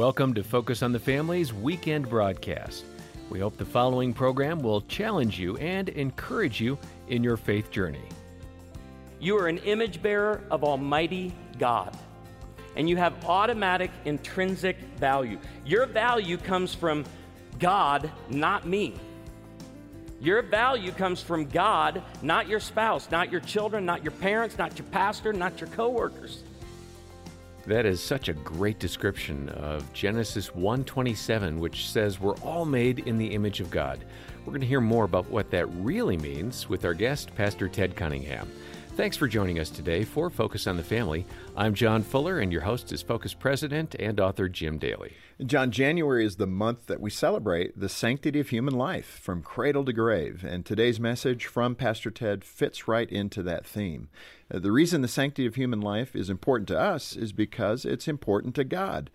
Welcome to Focus on the Family's weekend broadcast. We hope the following program will challenge you and encourage you in your faith journey. You are an image bearer of Almighty God, and you have automatic intrinsic value. Your value comes from God, not me. Your value comes from God, not your spouse, not your children, not your parents, not your pastor, not your coworkers. That is such a great description of Genesis 1:27 which says we're all made in the image of God. We're going to hear more about what that really means with our guest Pastor Ted Cunningham. Thanks for joining us today for Focus on the Family. I'm John Fuller, and your host is Focus President and author Jim Daly. John, January is the month that we celebrate the sanctity of human life from cradle to grave, and today's message from Pastor Ted fits right into that theme. Uh, the reason the sanctity of human life is important to us is because it's important to God.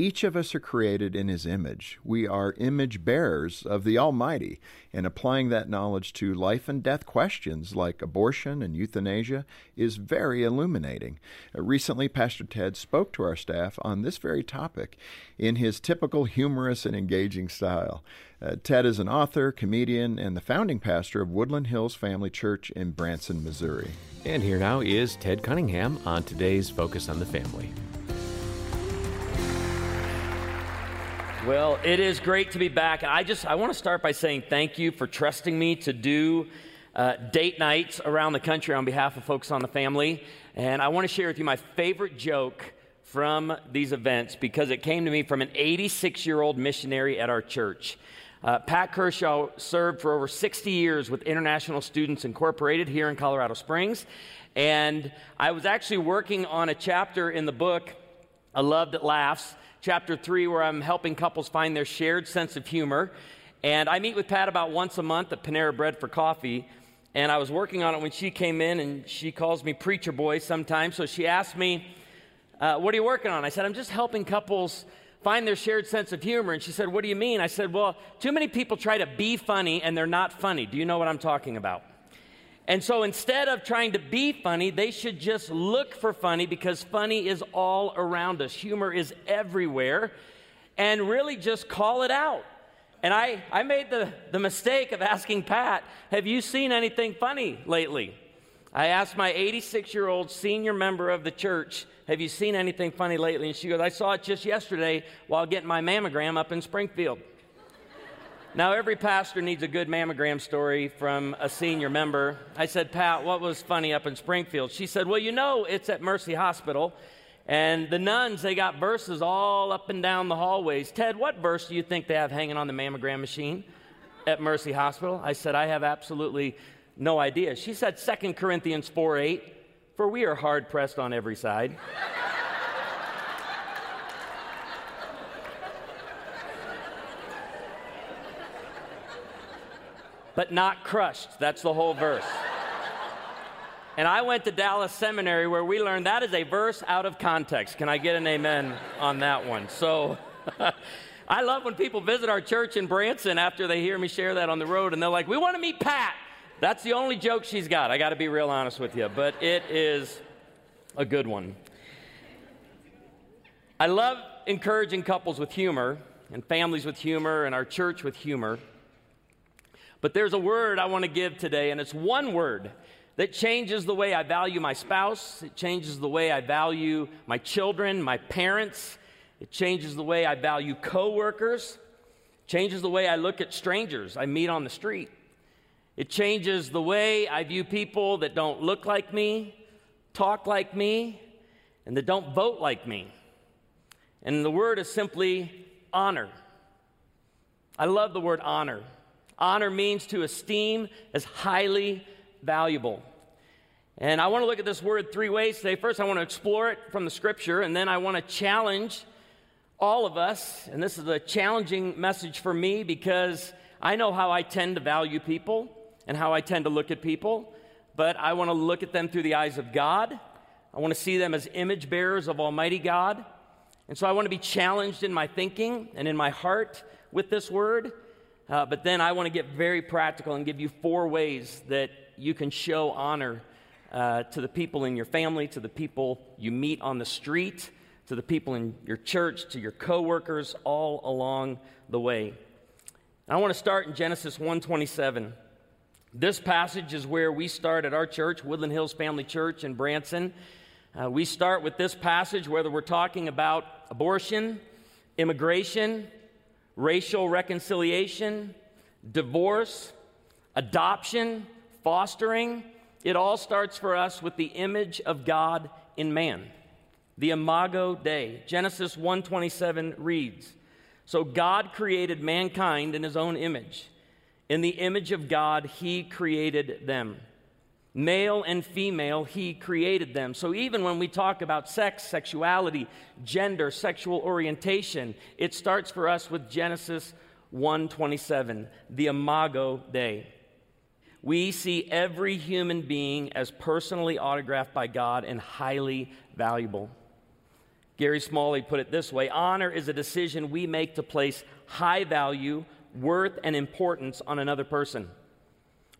Each of us are created in His image. We are image bearers of the Almighty, and applying that knowledge to life and death questions like abortion and euthanasia is very illuminating. Uh, recently, Pastor Ted spoke to our staff on this very topic in his typical humorous and engaging style. Uh, Ted is an author, comedian, and the founding pastor of Woodland Hills Family Church in Branson, Missouri. And here now is Ted Cunningham on today's Focus on the Family. Well, it is great to be back. I just I want to start by saying thank you for trusting me to do uh, date nights around the country on behalf of Focus on the Family. And I want to share with you my favorite joke from these events because it came to me from an 86 year old missionary at our church. Uh, Pat Kershaw served for over 60 years with International Students Incorporated here in Colorado Springs. And I was actually working on a chapter in the book, A Love That Laughs chapter 3, where I'm helping couples find their shared sense of humor. And I meet with Pat about once a month at Panera Bread for coffee. And I was working on it when she came in, and she calls me preacher boy sometimes. So she asked me, uh, What are you working on? I said, I'm just helping couples find their shared sense of humor. And she said, What do you mean? I said, Well, too many people try to be funny and they're not funny. Do you know what I'm talking about? And so instead of trying to be funny, they should just look for funny because funny is all around us. Humor is everywhere. And really just call it out. And I, I made the, the mistake of asking Pat, Have you seen anything funny lately? I asked my 86 year old senior member of the church, Have you seen anything funny lately? And she goes, I saw it just yesterday while getting my mammogram up in Springfield. Now, every pastor needs a good mammogram story from a senior member. I said, Pat, what was funny up in Springfield? She said, Well, you know, it's at Mercy Hospital, and the nuns, they got verses all up and down the hallways. Ted, what verse do you think they have hanging on the mammogram machine at Mercy Hospital? I said, I have absolutely no idea. She said, 2 Corinthians 4 8, for we are hard pressed on every side. But not crushed. That's the whole verse. And I went to Dallas Seminary where we learned that is a verse out of context. Can I get an amen on that one? So I love when people visit our church in Branson after they hear me share that on the road and they're like, We want to meet Pat. That's the only joke she's got. I got to be real honest with you, but it is a good one. I love encouraging couples with humor and families with humor and our church with humor. But there's a word I want to give today, and it's one word that changes the way I value my spouse, it changes the way I value my children, my parents, it changes the way I value coworkers, changes the way I look at strangers I meet on the street. It changes the way I view people that don't look like me, talk like me, and that don't vote like me. And the word is simply honor. I love the word honor. Honor means to esteem as highly valuable. And I want to look at this word three ways today. First, I want to explore it from the scripture, and then I want to challenge all of us. And this is a challenging message for me because I know how I tend to value people and how I tend to look at people, but I want to look at them through the eyes of God. I want to see them as image bearers of Almighty God. And so I want to be challenged in my thinking and in my heart with this word. Uh, but then I want to get very practical and give you four ways that you can show honor uh, to the people in your family, to the people you meet on the street, to the people in your church, to your coworkers, all along the way. I want to start in Genesis 127. This passage is where we start at our church, Woodland Hills Family Church in Branson. Uh, we start with this passage, whether we're talking about abortion, immigration, racial reconciliation, divorce, adoption, fostering. It all starts for us with the image of God in man, the imago Dei. Genesis 1:27 reads, "So God created mankind in his own image. In the image of God he created them." Male and female, he created them. So even when we talk about sex, sexuality, gender, sexual orientation, it starts for us with Genesis 1:27, the imago Dei. We see every human being as personally autographed by God and highly valuable. Gary Smalley put it this way honor is a decision we make to place high value, worth, and importance on another person.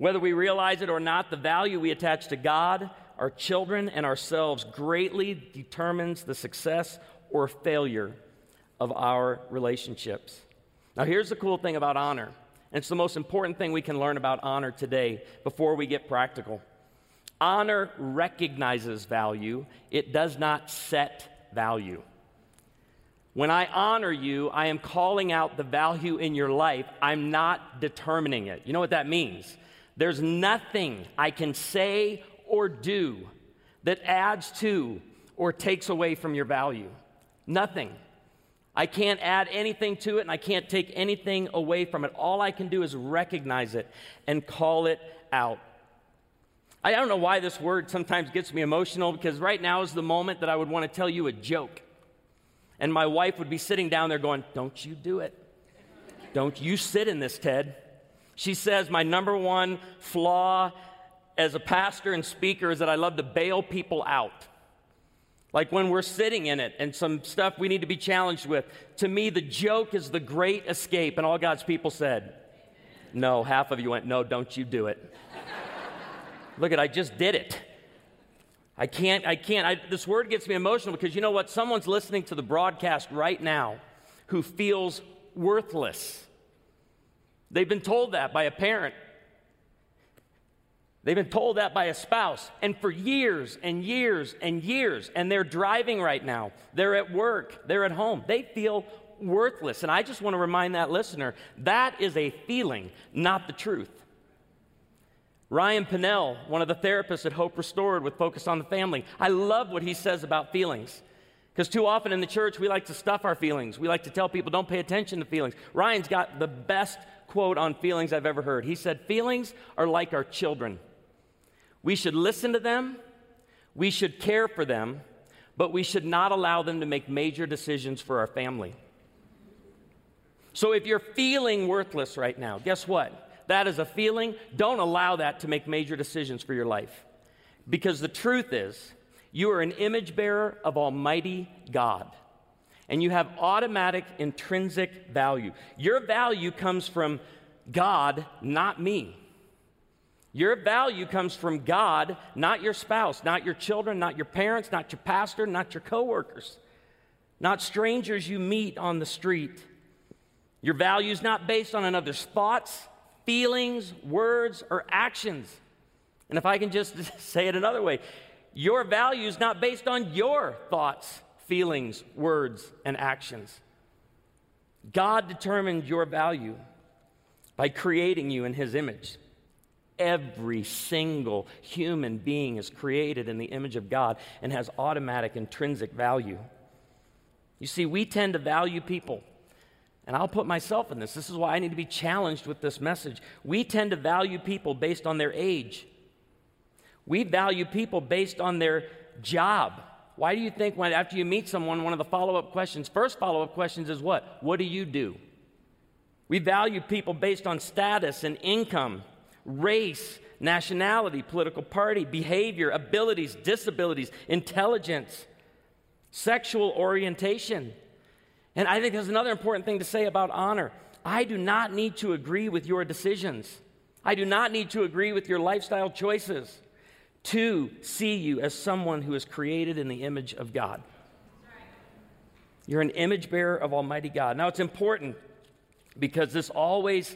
Whether we realize it or not, the value we attach to God, our children, and ourselves greatly determines the success or failure of our relationships. Now, here's the cool thing about honor, and it's the most important thing we can learn about honor today before we get practical. Honor recognizes value, it does not set value. When I honor you, I am calling out the value in your life. I'm not determining it. You know what that means? There's nothing I can say or do that adds to or takes away from your value. Nothing. I can't add anything to it and I can't take anything away from it. All I can do is recognize it and call it out. I don't know why this word sometimes gets me emotional because right now is the moment that I would want to tell you a joke. And my wife would be sitting down there going, Don't you do it. Don't you sit in this, Ted. She says, My number one flaw as a pastor and speaker is that I love to bail people out. Like when we're sitting in it and some stuff we need to be challenged with. To me, the joke is the great escape. And all God's people said, No, half of you went, No, don't you do it. Look at, I just did it. I can't, I can't. I, this word gets me emotional because you know what? Someone's listening to the broadcast right now who feels worthless. They've been told that by a parent. They've been told that by a spouse. And for years and years and years, and they're driving right now. They're at work. They're at home. They feel worthless. And I just want to remind that listener that is a feeling, not the truth. Ryan Pinnell, one of the therapists at Hope Restored with Focus on the Family, I love what he says about feelings. Because too often in the church, we like to stuff our feelings. We like to tell people, don't pay attention to feelings. Ryan's got the best quote on feelings I've ever heard. He said, Feelings are like our children. We should listen to them, we should care for them, but we should not allow them to make major decisions for our family. So if you're feeling worthless right now, guess what? That is a feeling. Don't allow that to make major decisions for your life. Because the truth is, you are an image bearer of Almighty God and you have automatic intrinsic value. Your value comes from God, not me. Your value comes from God, not your spouse, not your children, not your parents, not your pastor, not your coworkers, not strangers you meet on the street. Your value is not based on another's thoughts, feelings, words, or actions. And if I can just say it another way, your value is not based on your thoughts, feelings, words, and actions. God determined your value by creating you in His image. Every single human being is created in the image of God and has automatic intrinsic value. You see, we tend to value people. And I'll put myself in this. This is why I need to be challenged with this message. We tend to value people based on their age. We value people based on their job. Why do you think when after you meet someone, one of the follow-up questions, first follow-up questions is what? What do you do? We value people based on status and income, race, nationality, political party, behavior, abilities, disabilities, intelligence, sexual orientation. And I think there's another important thing to say about honor. I do not need to agree with your decisions. I do not need to agree with your lifestyle choices to see you as someone who is created in the image of God. You're an image bearer of Almighty God. Now, it's important because this always,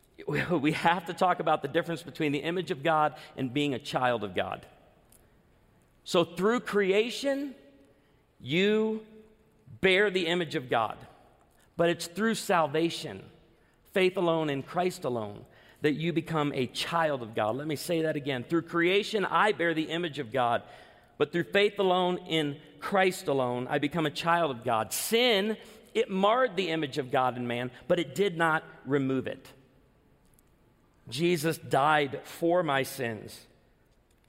we have to talk about the difference between the image of God and being a child of God. So, through creation, you bear the image of God, but it's through salvation, faith alone in Christ alone, that you become a child of God. Let me say that again. Through creation, I bear the image of God, but through faith alone in Christ alone, I become a child of God. Sin, it marred the image of God in man, but it did not remove it. Jesus died for my sins.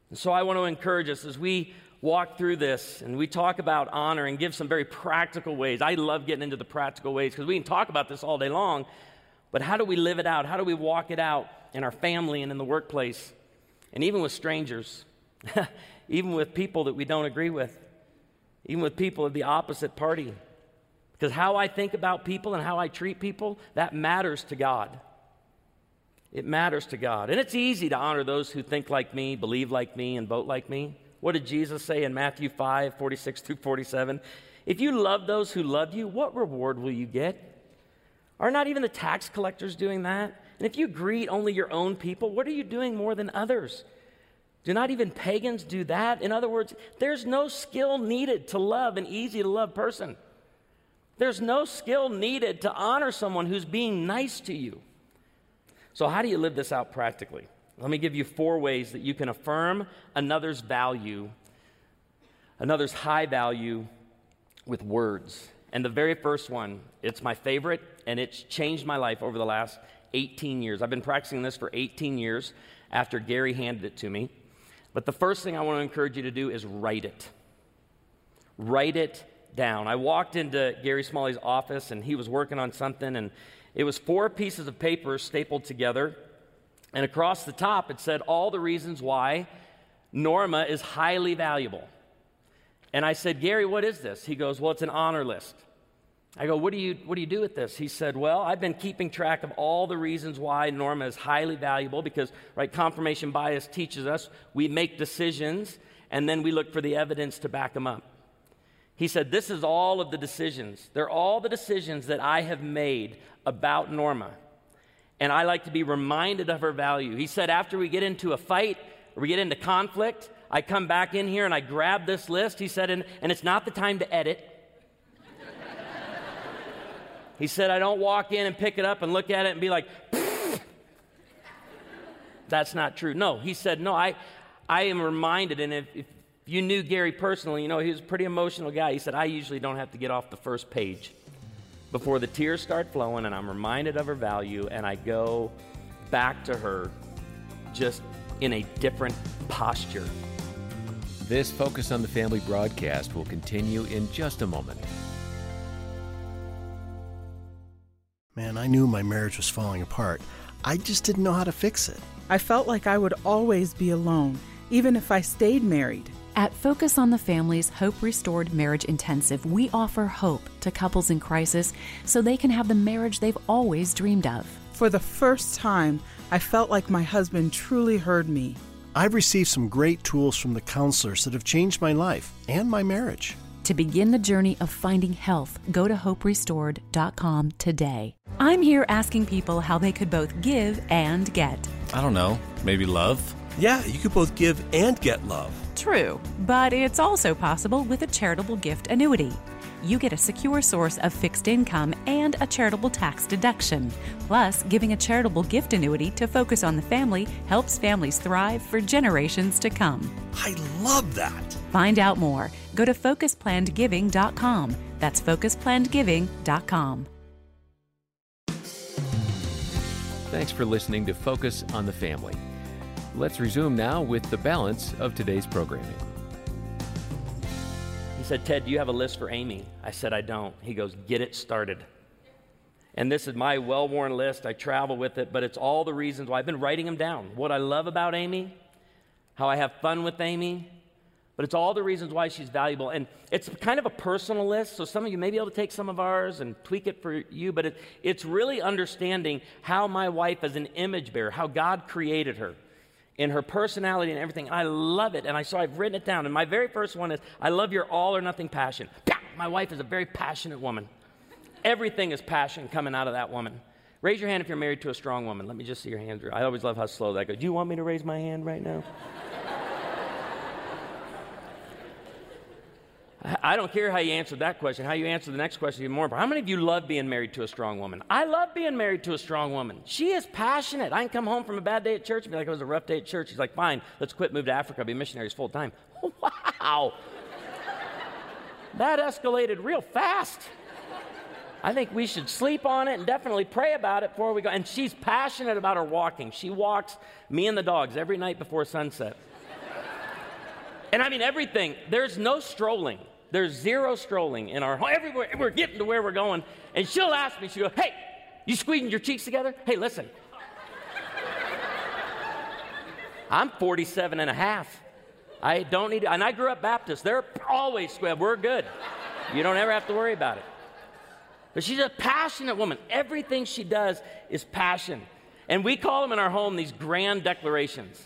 And so I want to encourage us as we walk through this and we talk about honor and give some very practical ways. I love getting into the practical ways because we can talk about this all day long, but how do we live it out? How do we walk it out in our family and in the workplace? And even with strangers, even with people that we don't agree with, even with people of the opposite party. Because how I think about people and how I treat people, that matters to God. It matters to God. And it's easy to honor those who think like me, believe like me, and vote like me. What did Jesus say in Matthew 5 46 through 47? If you love those who love you, what reward will you get? Are not even the tax collectors doing that? And if you greet only your own people, what are you doing more than others? Do not even pagans do that? In other words, there's no skill needed to love an easy to love person. There's no skill needed to honor someone who's being nice to you. So, how do you live this out practically? Let me give you four ways that you can affirm another's value, another's high value with words. And the very first one, it's my favorite, and it's changed my life over the last 18 years. I've been practicing this for 18 years after Gary handed it to me. But the first thing I want to encourage you to do is write it. Write it down. I walked into Gary Smalley's office, and he was working on something, and it was four pieces of paper stapled together and across the top, it said all the reasons why Norma is highly valuable. And I said, Gary, what is this? He goes, Well, it's an honor list. I go, what do, you, what do you do with this? He said, Well, I've been keeping track of all the reasons why Norma is highly valuable because, right, confirmation bias teaches us we make decisions and then we look for the evidence to back them up. He said, This is all of the decisions. They're all the decisions that I have made about Norma and I like to be reminded of her value. He said, after we get into a fight or we get into conflict, I come back in here and I grab this list. He said, and, and it's not the time to edit. He said, I don't walk in and pick it up and look at it and be like, that's not true. No, he said, no, I, I am reminded, and if, if you knew Gary personally, you know, he was a pretty emotional guy. He said, I usually don't have to get off the first page before the tears start flowing and I'm reminded of her value and I go back to her just in a different posture. This Focus on the Family broadcast will continue in just a moment. Man, I knew my marriage was falling apart. I just didn't know how to fix it. I felt like I would always be alone, even if I stayed married. At Focus on the Family's Hope Restored Marriage Intensive, we offer hope to couples in crisis so they can have the marriage they've always dreamed of. For the first time, I felt like my husband truly heard me. I've received some great tools from the counselors that have changed my life and my marriage. To begin the journey of finding health, go to hoperestored.com today. I'm here asking people how they could both give and get. I don't know, maybe love? Yeah, you could both give and get love. True, but it's also possible with a charitable gift annuity. You get a secure source of fixed income and a charitable tax deduction. Plus, giving a charitable gift annuity to focus on the family helps families thrive for generations to come. I love that. Find out more. Go to focusplannedgiving.com. That's focusplannedgiving.com. Thanks for listening to Focus on the Family. Let's resume now with the balance of today's programming. Said, Ted, do you have a list for Amy? I said, I don't. He goes, Get it started. And this is my well worn list. I travel with it, but it's all the reasons why I've been writing them down. What I love about Amy, how I have fun with Amy, but it's all the reasons why she's valuable. And it's kind of a personal list, so some of you may be able to take some of ours and tweak it for you, but it, it's really understanding how my wife is an image bearer, how God created her in her personality and everything. I love it. And I so I've written it down. And my very first one is I love your all or nothing passion. My wife is a very passionate woman. Everything is passion coming out of that woman. Raise your hand if you're married to a strong woman. Let me just see your hands. I always love how slow that goes. Do you want me to raise my hand right now? I don't care how you answer that question. How you answer the next question is more important. How many of you love being married to a strong woman? I love being married to a strong woman. She is passionate. I can come home from a bad day at church and be like, it was a rough day at church. She's like, fine, let's quit, move to Africa, be missionaries full time. Wow. that escalated real fast. I think we should sleep on it and definitely pray about it before we go. And she's passionate about her walking. She walks me and the dogs every night before sunset. and I mean, everything. There's no strolling. There's zero strolling in our home. Everywhere, we're getting to where we're going. And she'll ask me, she'll go, hey, you squeezing your cheeks together? Hey, listen. I'm 47 and a half. I don't need, and I grew up Baptist. They're always square. We're good. You don't ever have to worry about it. But she's a passionate woman. Everything she does is passion. And we call them in our home these grand declarations.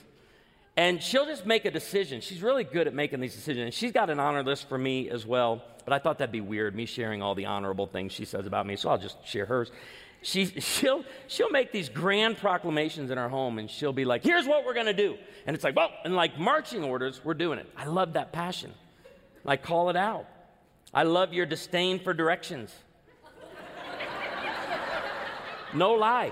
And she'll just make a decision. She's really good at making these decisions. And she's got an honor list for me as well. But I thought that'd be weird, me sharing all the honorable things she says about me. So I'll just share hers. She, she'll, she'll make these grand proclamations in our home and she'll be like, here's what we're going to do. And it's like, well, and like marching orders, we're doing it. I love that passion. I call it out. I love your disdain for directions. No lie.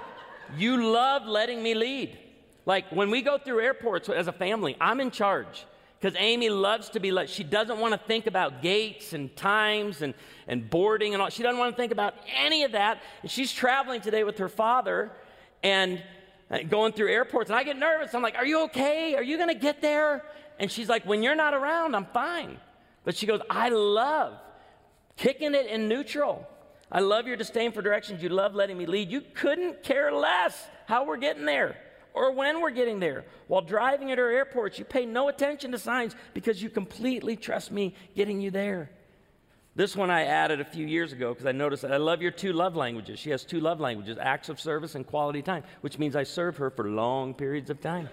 You love letting me lead. Like when we go through airports as a family, I'm in charge because Amy loves to be let. She doesn't want to think about gates and times and, and boarding and all. She doesn't want to think about any of that. And she's traveling today with her father and uh, going through airports. And I get nervous. I'm like, Are you okay? Are you going to get there? And she's like, When you're not around, I'm fine. But she goes, I love kicking it in neutral. I love your disdain for directions. You love letting me lead. You couldn't care less how we're getting there or when we're getting there. While driving at our airports, you pay no attention to signs because you completely trust me getting you there. This one I added a few years ago because I noticed that I love your two love languages. She has two love languages acts of service and quality time, which means I serve her for long periods of time.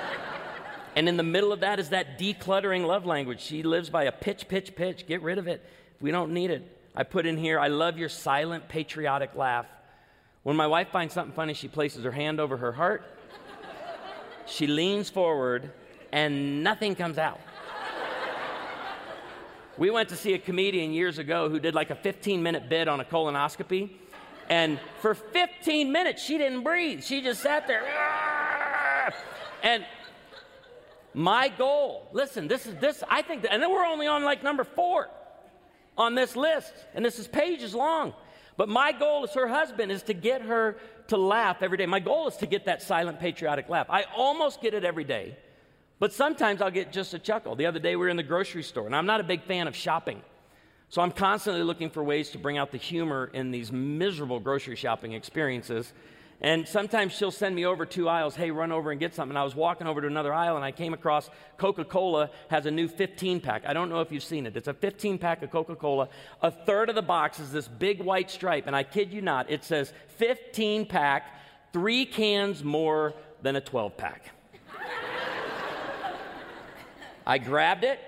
and in the middle of that is that decluttering love language. She lives by a pitch, pitch, pitch. Get rid of it. We don't need it. I put in here, I love your silent patriotic laugh. When my wife finds something funny, she places her hand over her heart, she leans forward, and nothing comes out. We went to see a comedian years ago who did like a 15 minute bit on a colonoscopy. And for 15 minutes, she didn't breathe. She just sat there. And my goal, listen, this is this, I think, that, and then we're only on like number four on this list, and this is pages long. But my goal as her husband is to get her to laugh every day. My goal is to get that silent patriotic laugh. I almost get it every day, but sometimes I'll get just a chuckle. The other day we were in the grocery store, and I'm not a big fan of shopping. So I'm constantly looking for ways to bring out the humor in these miserable grocery shopping experiences. And sometimes she'll send me over two aisles, hey, run over and get something. And I was walking over to another aisle and I came across Coca Cola has a new 15 pack. I don't know if you've seen it. It's a 15 pack of Coca Cola. A third of the box is this big white stripe. And I kid you not, it says 15 pack, three cans more than a 12 pack. I grabbed it,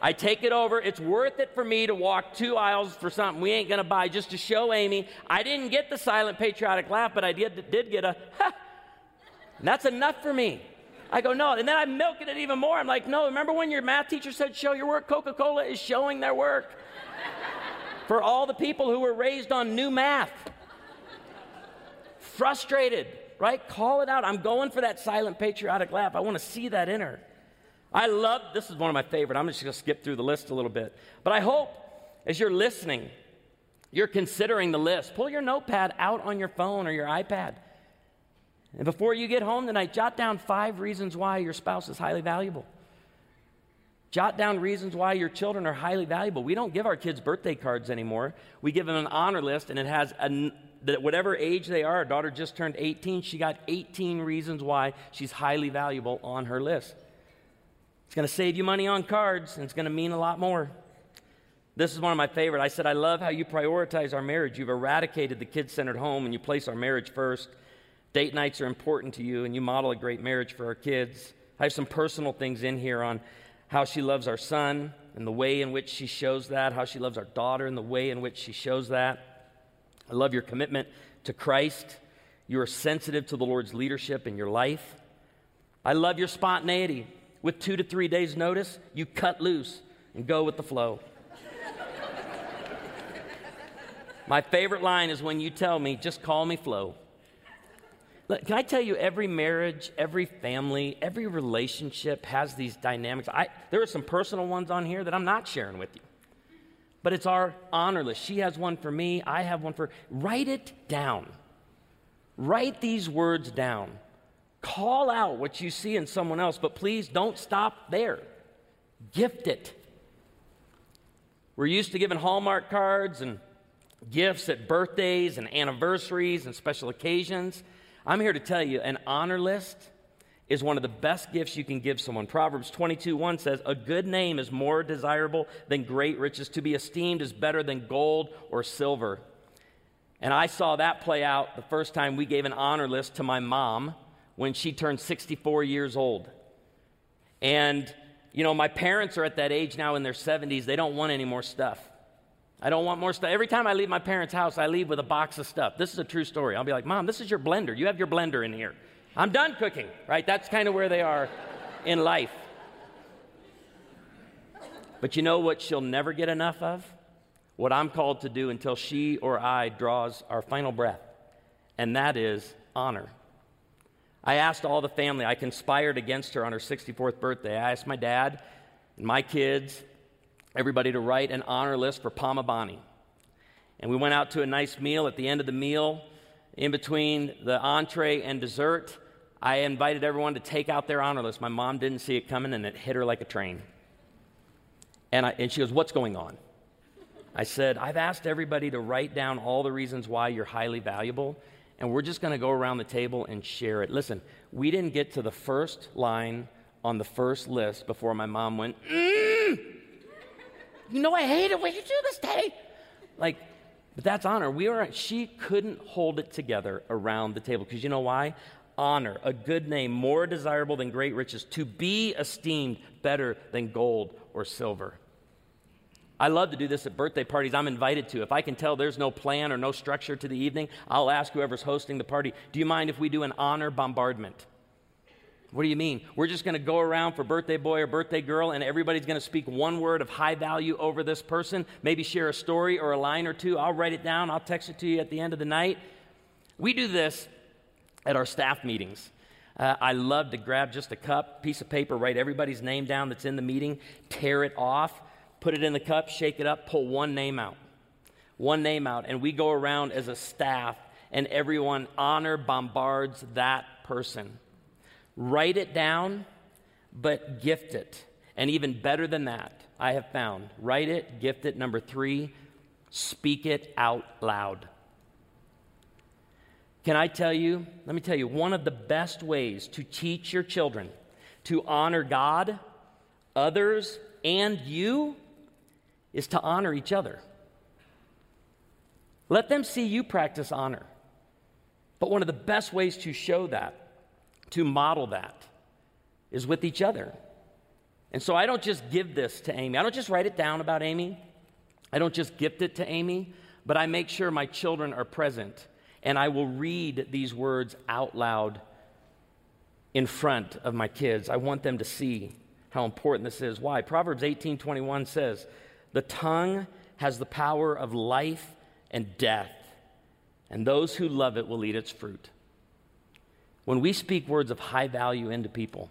I take it over. It's worth it for me to walk two aisles for something we ain't going to buy just to show Amy I didn't get the silent patriotic laugh, but I did, did get a ha. And that's enough for me. I go, no. And then I'm milking it even more. I'm like, no, remember when your math teacher said, show your work? Coca Cola is showing their work. for all the people who were raised on new math. Frustrated, right? Call it out. I'm going for that silent patriotic laugh. I want to see that in her. I love, this is one of my favorite. I'm just going to skip through the list a little bit. But I hope as you're listening, you're considering the list. Pull your notepad out on your phone or your iPad. And before you get home tonight, jot down five reasons why your spouse is highly valuable. Jot down reasons why your children are highly valuable. We don't give our kids birthday cards anymore. We give them an honor list, and it has a, that whatever age they are. Our daughter just turned 18. She got 18 reasons why she's highly valuable on her list. It's going to save you money on cards, and it's going to mean a lot more. This is one of my favorite. I said, I love how you prioritize our marriage. You've eradicated the kid centered home and you place our marriage first. Date nights are important to you, and you model a great marriage for our kids. I have some personal things in here on how she loves our son and the way in which she shows that, how she loves our daughter and the way in which she shows that. I love your commitment to Christ. You are sensitive to the Lord's leadership in your life. I love your spontaneity. With two to three days' notice, you cut loose and go with the flow. My favorite line is when you tell me, just call me Flo. Look, can I tell you, every marriage, every family, every relationship has these dynamics. I, there are some personal ones on here that I'm not sharing with you. But it's our honor list. She has one for me, I have one for Write it down. Write these words down. Call out what you see in someone else, but please don't stop there. Gift it. We're used to giving Hallmark cards and gifts at birthdays and anniversaries and special occasions. I'm here to tell you an honor list is one of the best gifts you can give someone. Proverbs 22 1 says, A good name is more desirable than great riches. To be esteemed is better than gold or silver. And I saw that play out the first time we gave an honor list to my mom when she turned 64 years old. And, you know, my parents are at that age now in their 70s. They don't want any more stuff. I don't want more stuff. Every time I leave my parents' house, I leave with a box of stuff. This is a true story. I'll be like, Mom, this is your blender. You have your blender in here. I'm done cooking, right? That's kind of where they are in life. But you know what she'll never get enough of? What I'm called to do until she or I draws our final breath, and that is honor. I asked all the family, I conspired against her on her 64th birthday. I asked my dad and my kids everybody to write an honor list for Pamabani. And we went out to a nice meal. At the end of the meal, in between the entree and dessert, I invited everyone to take out their honor list. My mom didn't see it coming, and it hit her like a train. And, I, and she goes, What's going on? I said, I've asked everybody to write down all the reasons why you're highly valuable, and we're just going to go around the table and share it. Listen, we didn't get to the first line on the first list before my mom went, mm! You know, I hate it when you do this, Daddy. Like, but that's honor. We are, she couldn't hold it together around the table because you know why? Honor, a good name, more desirable than great riches, to be esteemed better than gold or silver. I love to do this at birthday parties I'm invited to. If I can tell there's no plan or no structure to the evening, I'll ask whoever's hosting the party, Do you mind if we do an honor bombardment? What do you mean? We're just going to go around for birthday boy or birthday girl, and everybody's going to speak one word of high value over this person, maybe share a story or a line or two. I'll write it down, I'll text it to you at the end of the night. We do this at our staff meetings. Uh, I love to grab just a cup, piece of paper, write everybody's name down that's in the meeting, tear it off, put it in the cup, shake it up, pull one name out. One name out, and we go around as a staff, and everyone honor bombards that person. Write it down, but gift it. And even better than that, I have found write it, gift it. Number three, speak it out loud. Can I tell you? Let me tell you, one of the best ways to teach your children to honor God, others, and you is to honor each other. Let them see you practice honor. But one of the best ways to show that to model that is with each other. And so I don't just give this to Amy. I don't just write it down about Amy. I don't just gift it to Amy, but I make sure my children are present and I will read these words out loud in front of my kids. I want them to see how important this is. Why? Proverbs 18:21 says, "The tongue has the power of life and death, and those who love it will eat its fruit." When we speak words of high value into people,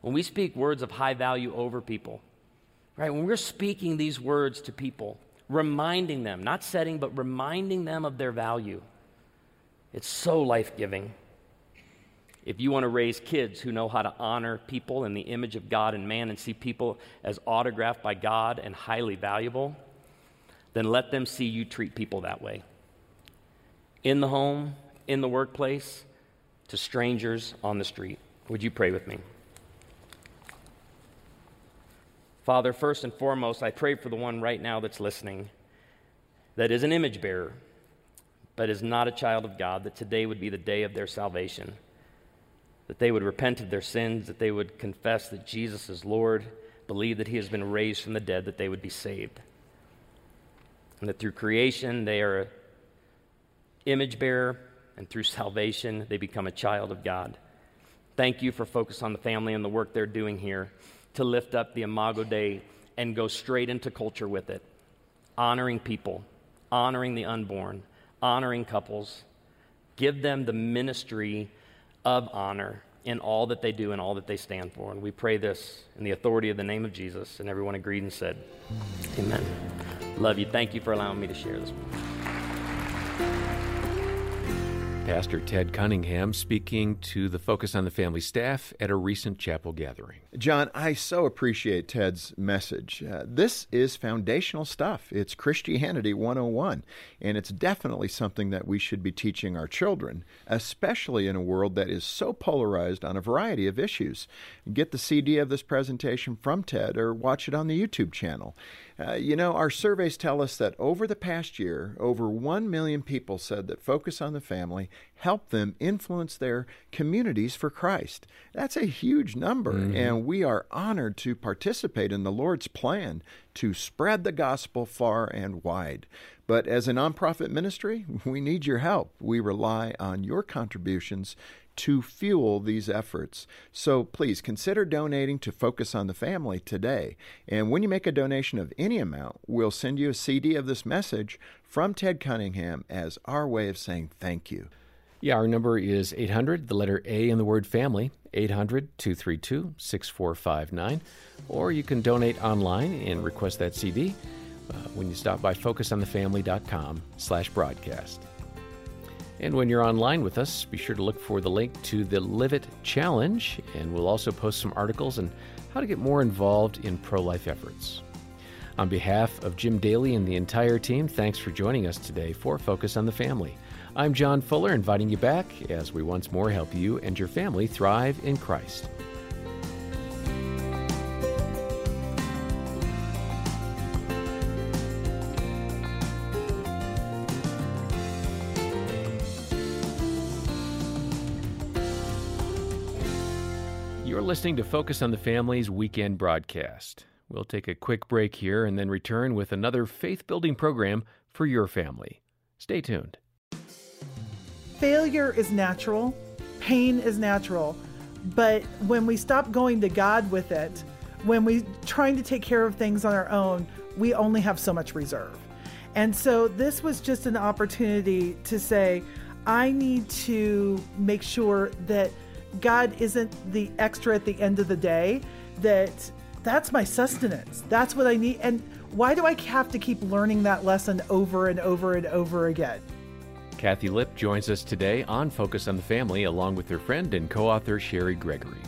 when we speak words of high value over people, right? When we're speaking these words to people, reminding them, not setting, but reminding them of their value, it's so life giving. If you want to raise kids who know how to honor people in the image of God and man and see people as autographed by God and highly valuable, then let them see you treat people that way. In the home, in the workplace, to strangers on the street. Would you pray with me? Father, first and foremost, I pray for the one right now that's listening that is an image bearer, but is not a child of God, that today would be the day of their salvation, that they would repent of their sins, that they would confess that Jesus is Lord, believe that he has been raised from the dead, that they would be saved. And that through creation they are image bearer, and through salvation they become a child of God. Thank you for focus on the family and the work they're doing here to lift up the Imago Dei and go straight into culture with it, honoring people, honoring the unborn, honoring couples. Give them the ministry of honor in all that they do and all that they stand for. And we pray this in the authority of the name of Jesus. And everyone agreed and said, Amen. Love you. Thank you for allowing me to share this. Pastor Ted Cunningham speaking to the Focus on the Family staff at a recent chapel gathering. John, I so appreciate Ted's message. Uh, this is foundational stuff. It's Christianity 101, and it's definitely something that we should be teaching our children, especially in a world that is so polarized on a variety of issues. Get the CD of this presentation from Ted or watch it on the YouTube channel. Uh, you know, our surveys tell us that over the past year, over 1 million people said that Focus on the Family helped them influence their communities for Christ. That's a huge number, mm-hmm. and we are honored to participate in the Lord's plan to spread the gospel far and wide. But as a nonprofit ministry, we need your help. We rely on your contributions to fuel these efforts. So please consider donating to Focus on the Family today. And when you make a donation of any amount, we'll send you a CD of this message from Ted Cunningham as our way of saying thank you. Yeah, our number is 800, the letter A in the word family, 800 232 6459. Or you can donate online and request that CD uh, when you stop by focusonthefamily.com slash broadcast. And when you're online with us, be sure to look for the link to the Live It Challenge, and we'll also post some articles on how to get more involved in pro life efforts. On behalf of Jim Daly and the entire team, thanks for joining us today for Focus on the Family. I'm John Fuller, inviting you back as we once more help you and your family thrive in Christ. Listening to Focus on the Family's weekend broadcast. We'll take a quick break here and then return with another faith building program for your family. Stay tuned. Failure is natural, pain is natural, but when we stop going to God with it, when we trying to take care of things on our own, we only have so much reserve. And so this was just an opportunity to say, I need to make sure that God isn't the extra at the end of the day, that that's my sustenance. That's what I need. And why do I have to keep learning that lesson over and over and over again? Kathi Lipp joins us today on Focus on the Family along with her friend and co author Cheri Gregory.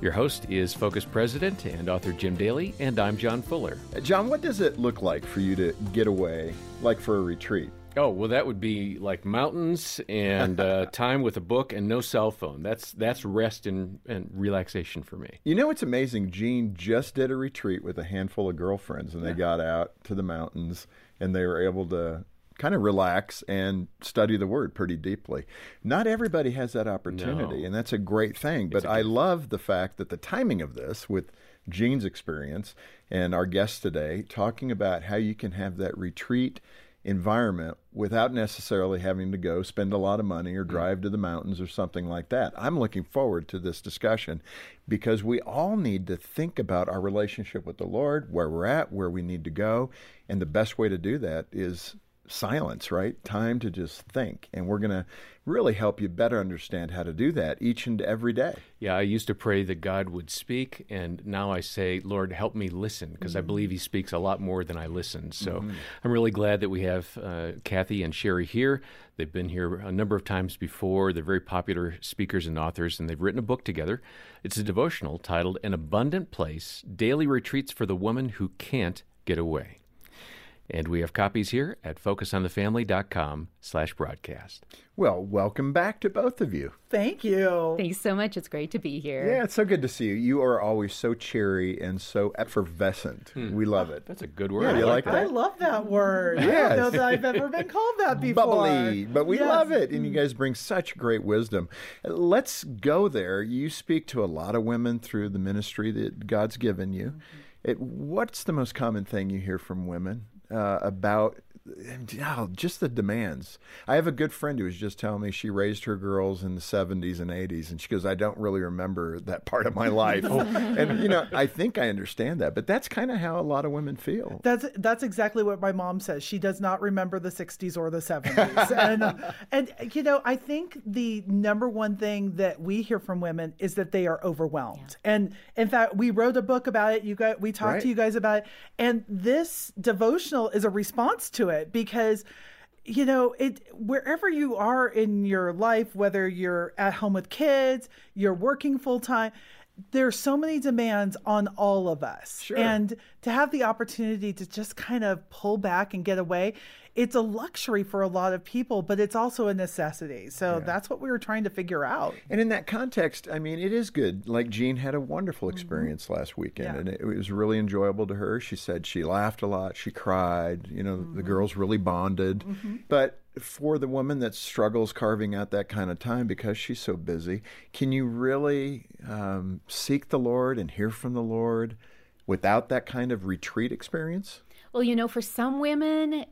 Your host is Focus President and author Jim Daly, and I'm John Fuller. John, what does it look like for you to get away, like for a retreat? Oh well, that would be like mountains and uh, time with a book and no cell phone. That's that's rest and, and relaxation for me. You know, it's amazing. Jean just did a retreat with a handful of girlfriends, and they yeah. got out to the mountains, and they were able to kind of relax and study the word pretty deeply. Not everybody has that opportunity, no. and that's a great thing. But I love the fact that the timing of this with Jean's experience and our guest today talking about how you can have that retreat environment without necessarily having to go spend a lot of money or mm. drive to the mountains or something like that. I'm looking forward to this discussion because we all need to think about our relationship with the Lord, where we're at, where we need to go, and the best way to do that is silence, right? Time to just think. And we're going to really help you better understand how to do that each and every day. Yeah, I used to pray that God would speak, and now I say, Lord, help me listen, because mm-hmm. I believe He speaks a lot more than I listen. So mm-hmm. I'm really glad that we have uh, Kathi and Cheri here. They've been here a number of times before. They're very popular speakers and authors, and they've written a book together. It's a devotional titled An Abundant Place Daily Retreats for the Woman Who Can't Get Away. And we have copies here at focusonthefamily.com slash broadcast. Well, welcome back to both of you. Thank you. Thanks so much. It's great to be here. Yeah, it's so good to see you. You are always so cheery and so effervescent. Hmm. We love it. That's a good word. Yeah, you like that? I love that word. Yes. I don't know that I've ever been called that before. Bubbly, but we yes. love it. And you guys bring such great wisdom. Let's go there. You speak to a lot of women through the ministry that God's given you. Mm-hmm It, what's the most common thing you hear from women Uh, about oh, just the demands. I have a good friend who was just telling me she raised her girls in the 70s and 80s, and she goes, I don't really remember that part of my life. Oh. and, you know, I think I understand that, but that's kind of how a lot of women feel. That's that's exactly what my mom says. She does not remember the 60s or the 70s. and, and, you know, I think the number one thing that we hear from women is that they are overwhelmed. Yeah. And in fact, we wrote a book about it. You got, we talked right. to you guys about it. And this devotional is a response to it it because you know it wherever you are in your life whether you're at home with kids you're working full time there's so many demands on all of us sure. and to have the opportunity to just kind of pull back and get away it's a luxury for a lot of people, but it's also a necessity. So yeah. that's what we were trying to figure out. And in that context, I mean, it is good. Like Jean had a wonderful mm-hmm. experience mm-hmm. last weekend, yeah. and it, was really enjoyable to her. She said she laughed a lot, she cried. You know, mm-hmm. the girls really bonded. Mm-hmm. But for the woman that struggles carving out that kind of time because she's so busy, can you really um, seek the Lord and hear from the Lord without that kind of retreat experience? Well, you know, for some women,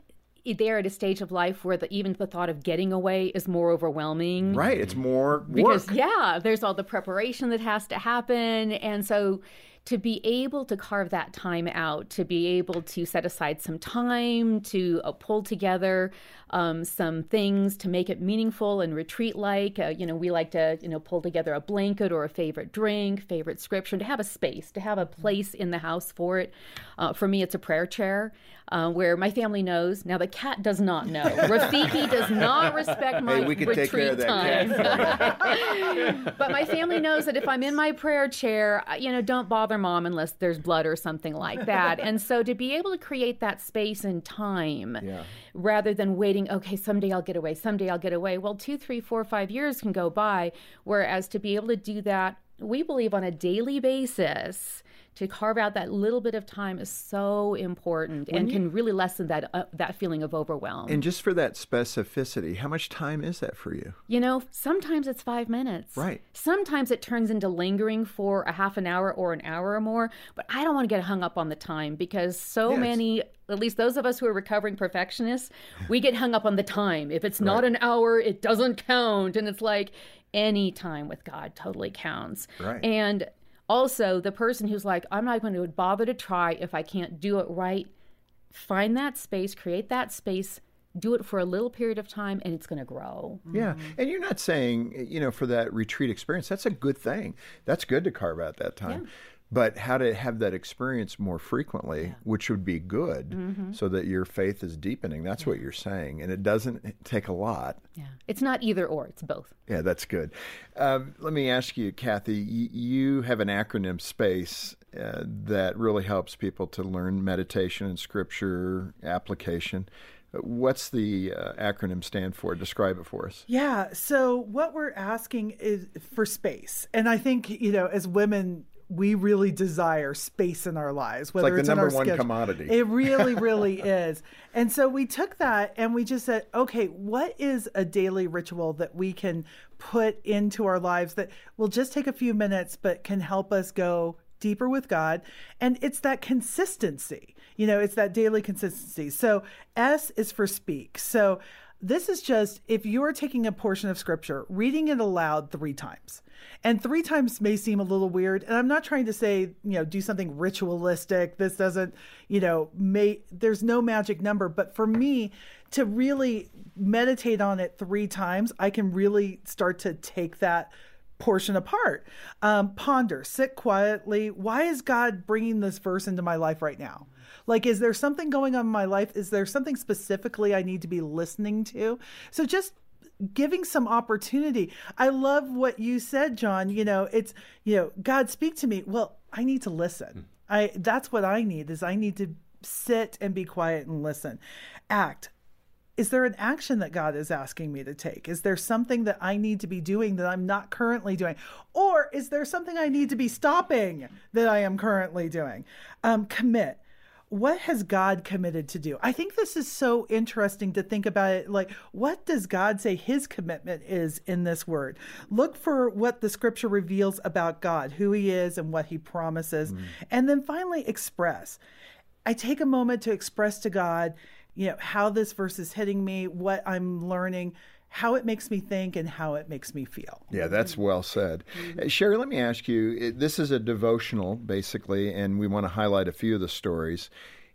they're at a stage of life where the, even the thought of getting away is more overwhelming. Right. It's more work. Because, yeah, there's all the preparation that has to happen. And so to be able to carve that time out, to be able to set aside some time to uh, pull together um, some things to make it meaningful and retreat like. Uh, you know, we like to, you know, pull together a blanket or a favorite drink, favorite scripture, to have a space, to have a place in the house for it. Uh, for me, it's a prayer chair uh, where my family knows. Now the cat does not know. Rafiki does not respect my hey, we can retreat take care of that time. but my family knows that if I'm in my prayer chair, you know, don't bother mom unless there's blood or something like that. And so to be able to create that space and time, yeah. rather than waiting, okay, someday I'll get away, someday I'll get away. Well, two, three, four, five years can go by. Whereas to be able to do that, we believe on a daily basis to carve out that little bit of time is so important when and you, can really lessen that uh, that feeling of overwhelm. And just for that specificity, how much time is that for you? You know, sometimes it's 5 minutes. Right. Sometimes it turns into lingering for a half an hour or an hour or more, but I don't want to get hung up on the time because so yeah, many at least those of us who are recovering perfectionists, we get hung up on the time. If it's not right. an hour, it doesn't count. And it's like any time with God totally counts. Right. And also, the person who's like, I'm not going to bother to try if I can't do it right, find that space, create that space, do it for a little period of time and it's going to grow. Yeah. And you're not saying, you know, for that retreat experience, that's a good thing. That's good to carve out that time. Yeah but how to have that experience more frequently, yeah. which would be good, mm-hmm. so that your faith is deepening. That's yeah. what you're saying, and it doesn't take a lot. Yeah, it's not either or; it's both. Yeah, that's good. Um, let me ask you, Kathi. Y- you have an acronym SPACE uh, that really helps people to learn meditation and scripture application. What's the uh, acronym stand for? Describe it for us. Yeah. So what we're asking is for space, and I think you know, as women, we really desire space in our lives, whether it's, like it's in our one schedule. commodity. It really, really is. And so we took that and we just said, okay, what is a daily ritual that we can put into our lives that will just take a few minutes but can help us go deeper with God? And it's that consistency. You know, it's that daily consistency. So S is for speak. So this is just if you're taking a portion of scripture, reading it aloud three times. And three times may seem a little weird. And I'm not trying to say, you know, do something ritualistic. This doesn't, you know, may there's no magic number. But for me, to really meditate on it three times, I can really start to take that portion apart. Um, ponder, sit quietly. Why is God bringing this verse into my life right now? Like, is there something going on in my life? Is there something specifically I need to be listening to? So just giving some opportunity. I love what you said, John. You know, it's, you know, God speak to me. Well, I need to listen. Hmm. I that's what I need is I need to sit and be quiet and listen. Act. Is there an action that God is asking me to take? Is there something that I need to be doing that I'm not currently doing? Or is there something I need to be stopping that I am currently doing? Um, commit what has God committed to do? I think this is so interesting to think about it. Like, what does God say his commitment is in this word? Look for what the scripture reveals about God, who he is and what he promises. Mm. And then finally, express. I take a moment to express to God, you know, how this verse is hitting me, what I'm learning how it makes me think and how it makes me feel. Yeah, that's well said. Mm-hmm. Cheri, let me ask you this is a devotional, basically, and we want to highlight a few of the stories.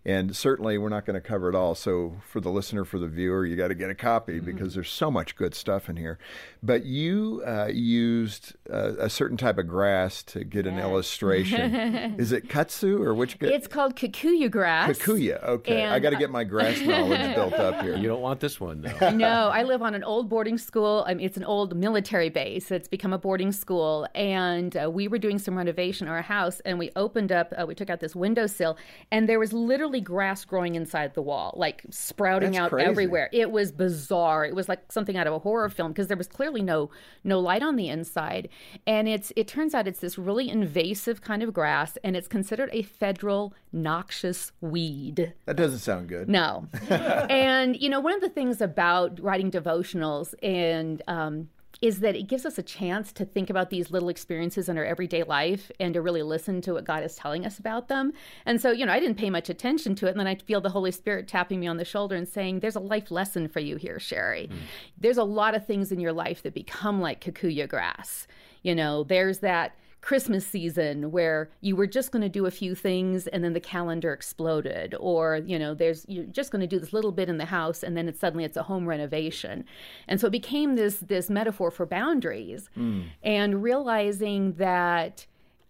And certainly, we're not going to cover it all. So, for the listener, for the viewer, you got to get a copy mm-hmm. because there's so much good stuff in here. But you uh, used uh, a certain type of grass to get yes. an illustration. Is it katsu or which? It's called kikuyu grass. Kikuyu. Okay, and, I got to get my grass knowledge built up here. You don't want this one, though. no, I live on an old boarding school. I mean, it's an old military base. It's become a boarding school, and uh, we were doing some renovation in our house, and we opened up. Uh, we took out this windowsill, and there was literally literally grass growing inside the wall, like sprouting That's out crazy. everywhere. It was bizarre. It was like something out of a horror film because there was clearly no no light on the inside. And it's it turns out it's this really invasive kind of grass, and it's considered a federal noxious weed. That doesn't sound good. No. and you know, one of the things about writing devotionals and um, is that it gives us a chance to think about these little experiences in our everyday life and to really listen to what God is telling us about them. And so, you know, I didn't pay much attention to it. And then I feel the Holy Spirit tapping me on the shoulder and saying, There's a life lesson for you here, Cheri. Mm. There's a lot of things in your life that become like kikuyu grass. You know, there's that Christmas season where you were just going to do a few things and then the calendar exploded or you know there's you're just going to do this little bit in the house and then it's suddenly it's a home renovation and so it became this this metaphor for boundaries mm. and realizing that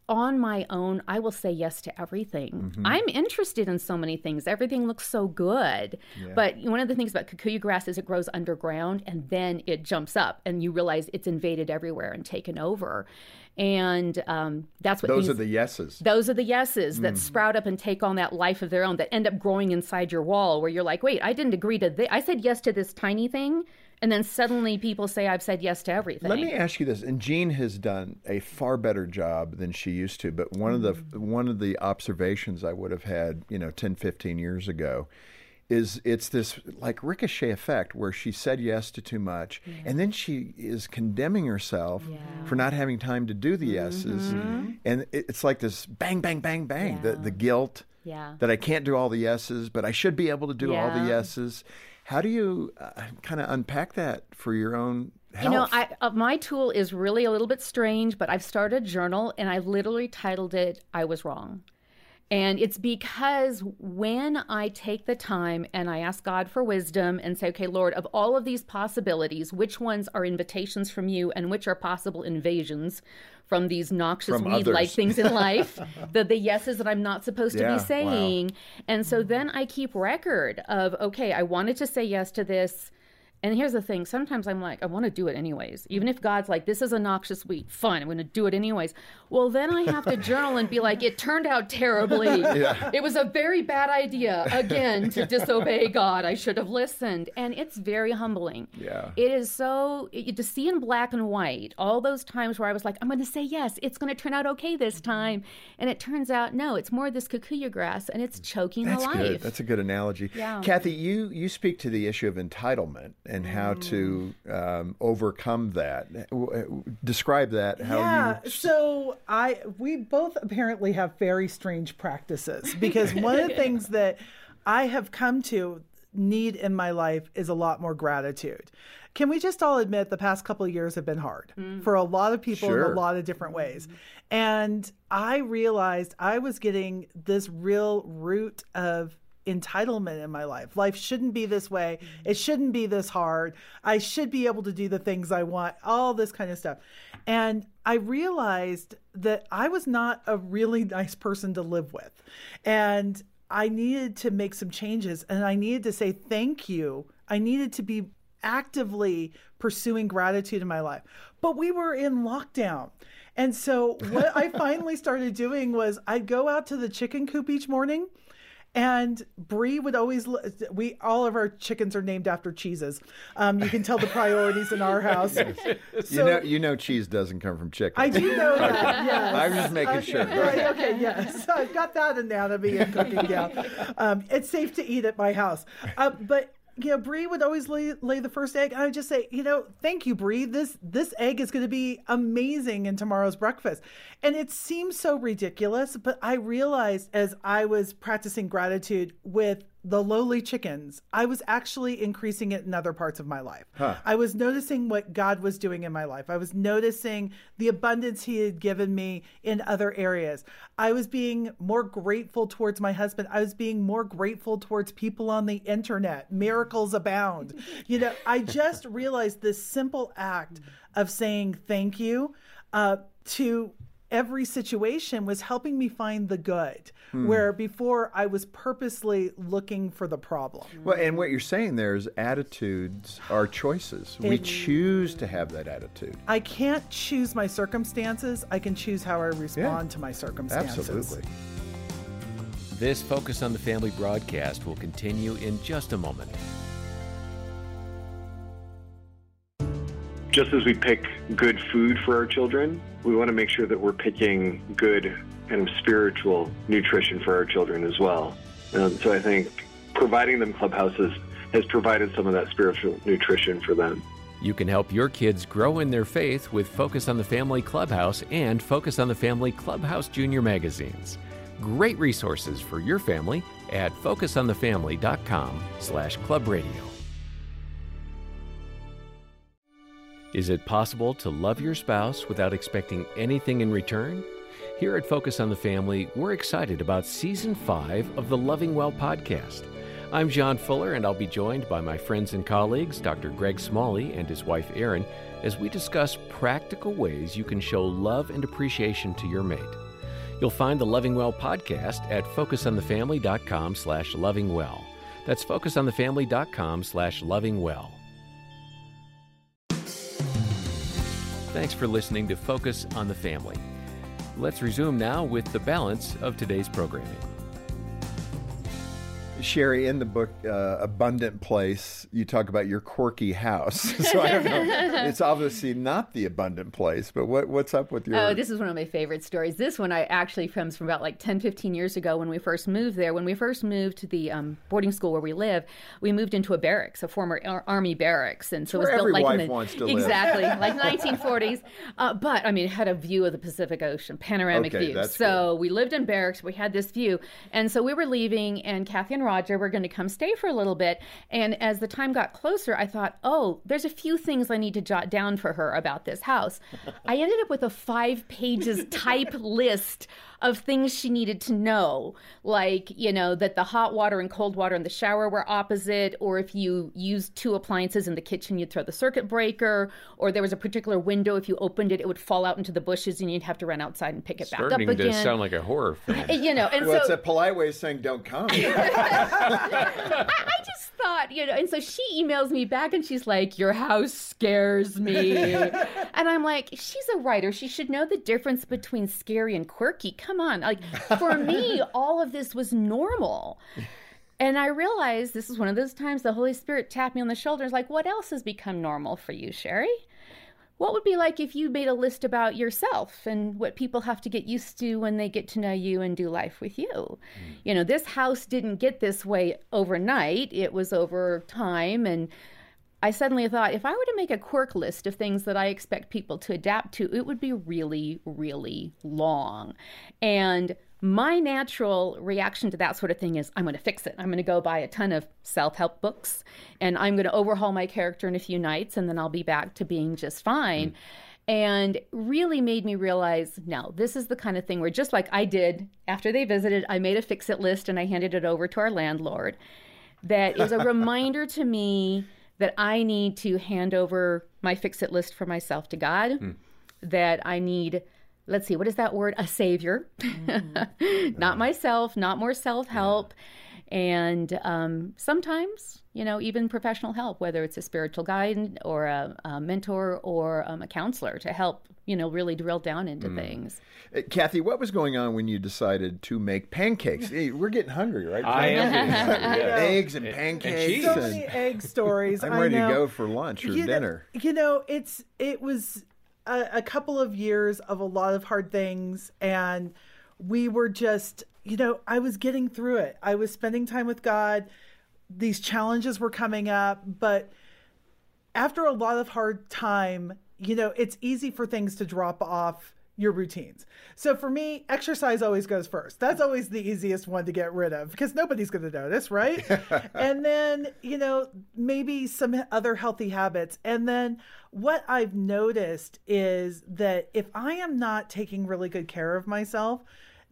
on my own, I will say yes to everything. Mm-hmm. I'm interested in so many things. Everything looks so good. Yeah. But one of the things about kikuyu grass is it grows underground and then it jumps up and you realize it's invaded everywhere and taken over and um, that's what those are the yeses. Those are the yeses that mm. sprout up and take on that life of their own that end up growing inside your wall, where you're like, wait, I didn't agree to this. I said yes to this tiny thing, and then suddenly people say I've said yes to everything. Let me ask you this, and Jean has done a far better job than she used to. But one of the one of the observations I would have had, you know, 10, 15 years ago is it's this like ricochet effect where she said yes to too much yeah. and then she is condemning herself yeah. for not having time to do the yeses mm-hmm. and it's like this bang bang bang bang yeah. the, the guilt that i can't do all the yeses but i should be able to do all the yeses how do you uh, kind of unpack that for your own Health. You know, I, uh, my tool is really a little bit strange, but I've started a journal and I literally titled it "I Was Wrong." And it's because when I take the time and I ask God for wisdom and say, okay, Lord, of all of these possibilities, which ones are invitations from you and which are possible invasions from these noxious weed like things in life, the, the yeses that I'm not supposed yeah, to be saying. Wow. And so then I keep record of, okay, I wanted to say yes to this and here's the thing sometimes I'm like, I want to do it anyways. Even if God's like, this is a noxious weed, fine, I'm going to do it anyways. Well, then I have to journal and be like, it turned out terribly. Yeah. It was a very bad idea, again, to disobey God. I should have listened. And it's very humbling. Yeah. It is so, it, to see in black and white all those times where I was like, I'm going to say yes, it's going to turn out okay this mm-hmm. time. And it turns out, no, it's more this kikuyu grass and it's choking That's the life. Good. That's a good analogy. Yeah. Kathi, you, you speak to the issue of entitlement and how to um, overcome that. Describe that. How yeah. You... So I we both apparently have very strange practices because one of the things that I have come to need in my life is a lot more gratitude. Can we just all admit the past couple of years have been hard mm. for a lot of people sure. in a lot of different ways? And I realized I was getting this real root of entitlement in my life. Life shouldn't be this way. Mm-hmm. It shouldn't be this hard. I should be able to do the things I want, all this kind of stuff. And I realized that I was not a really nice person to live with. And I needed to make some changes and I needed to say thank you. I needed to be actively pursuing gratitude in my life. But we were in lockdown. And so what I finally started doing was I'd go out to the chicken coop each morning And Brie would always we all of our chickens are named after cheeses. Um, you can tell the priorities in our house. So, you know, you know, cheese doesn't come from chicken. I do know that. Yes, I'm just making okay, sure. Right, okay, yes, I've got that anatomy and cooking down. Um, it's safe to eat at my house, uh, but know, Brie would always lay, lay the first egg. I would just say, you know, thank you, Brie. This this egg is going to be amazing in tomorrow's breakfast. And it seems so ridiculous, but I realized as I was practicing gratitude with the lowly chickens, I was actually increasing it in other parts of my life. I was noticing what God was doing in my life. I was noticing the abundance He had given me in other areas. I was being more grateful towards my husband. I was being more grateful towards people on the internet. Miracles abound. You know, I just realized this simple act of saying thank you uh, to every situation was helping me find the good hmm. where before I was purposely looking for the problem. Well, and what you're saying there is attitudes are choices. We choose to have that attitude. I can't choose my circumstances. I can choose how I respond to my circumstances. Absolutely. This Focus on the Family broadcast will continue in just a moment. just as we pick good food for our children, we want to make sure that we're picking good kind of spiritual nutrition for our children as well. Um, so I think providing them clubhouses has provided some of that spiritual nutrition for them. You can help your kids grow in their faith with Focus on the Family Clubhouse and Focus on the Family Clubhouse Junior magazines. Great resources for your family at focusonthefamily.com slash club Is it possible to love your spouse without expecting anything in return? Here at Focus on the Family, we're excited about season five of the Loving Well podcast. I'm John Fuller, and I'll be joined by my friends and colleagues, Dr. Greg Smalley and his wife Erin, as we discuss practical ways you can show love and appreciation to your mate. You'll find the Loving Well podcast at focusonthefamily.com slash lovingwell. That's focusonthefamily.com slash lovingwell. Thanks for listening to Focus on the Family. Let's resume now with the balance of today's programming. Cheri, in the book uh, Abundant Place, you talk about your quirky house. so I don't know. It's obviously not the abundant place, but what, what's up with your. Oh, this is one of my favorite stories. This one I actually comes from about like 10, 15 years ago when we first moved there. When we first moved to the um, boarding school where we live, we moved into a barracks, a former ar- army barracks, and so Where it was built like wife in the, wants to live. exactly like 1940s. Uh, but I mean, it had a view of the Pacific Ocean, panoramic Okay, view. So we lived in barracks. We had this view, and so we were leaving, and Kathi and Roger were going to come stay for a little bit. And as the time got closer, I thought, oh, there's a few things I need to jot down for her about this house. I ended up with a five pages type list of things she needed to know, like, you know, that the hot water and cold water in the shower were opposite, or if you used two appliances in the kitchen, you'd throw the circuit breaker, or there was a particular window, if you opened it, it would fall out into the bushes and you'd have to run outside and pick it back up again. to sound like a horror film. you know, and well, so it's a polite way of saying don't come. I, I just thought, you know, and so she emails me back and she's like, Your house scares me. and I'm like, She's a writer. She should know the difference between scary and quirky. Come on. Like, for me, all of this was normal. And I realized this is one of those times the Holy Spirit tapped me on the shoulder. It's like, What else has become normal for you, Cheri? What would be like if you made a list about yourself and what people have to get used to when they get to know you and do life with you? Hmm. You know, this house didn't get this way overnight, it was over time. And I suddenly thought if I were to make a quirk list of things that I expect people to adapt to, it would be really, really long. And my natural reaction to that sort of thing is I'm going to fix it. I'm going to go buy a ton of self help books and I'm going to overhaul my character in a few nights and then I'll be back to being just fine. Mm. And really made me realize no, this is the kind of thing where just like I did after they visited, I made a fix it list and I handed it over to our landlord. That is a reminder to me that I need to hand over my fix it list for myself to God, hmm. that I need let's see, what is that word? A savior. Mm-hmm. not myself, not more self help. And um, sometimes, you know, even professional help, whether it's a spiritual guide or a, a mentor or um, a counselor to help, you know, really drill down into Mm. things. Uh, Kathi, what was going on when you decided to make pancakes? Hey, we're getting hungry, right? I am getting hungry, yes. Eggs and And- and pancakes. cheese. so many egg stories. I'm I ready to go for lunch or you dinner. Know, you know, it's it was a, a couple of years of a lot of hard things, and we were just, you know, I was getting through it. I was spending time with God. These challenges were coming up, but after a lot of hard time, you know, it's easy for things to drop off your routines. So for me, exercise always goes first. That's always the easiest one to get rid of because nobody's going to notice, right? and then, you know, maybe some other healthy habits. And then what I've noticed is that if I am not taking really good care of myself,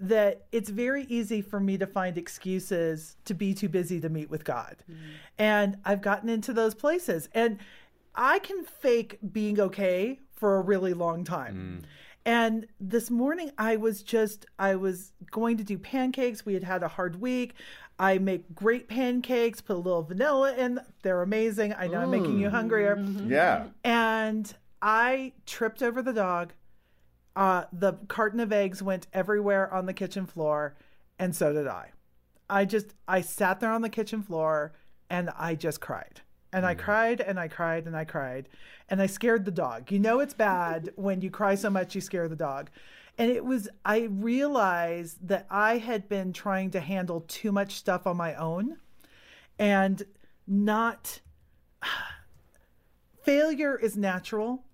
that it's very easy for me to find excuses to be too busy to meet with God. Mm. And I've gotten into those places. And I can fake being okay for a really long time. Mm. And this morning I was just I was going to do pancakes. We had had a hard week. I make great pancakes, put a little vanilla in. They're amazing. I know I'm making you hungrier. Mm-hmm. Yeah. And I tripped over the dog. Uh, the carton of eggs went everywhere on the kitchen floor, and so did I. I just I sat there on the kitchen floor and I just cried. And I cried and I cried and I cried and I scared the dog. You know it's bad when you cry so much you scare the dog. And it was I realized that I had been trying to handle too much stuff on my own and not failure is natural,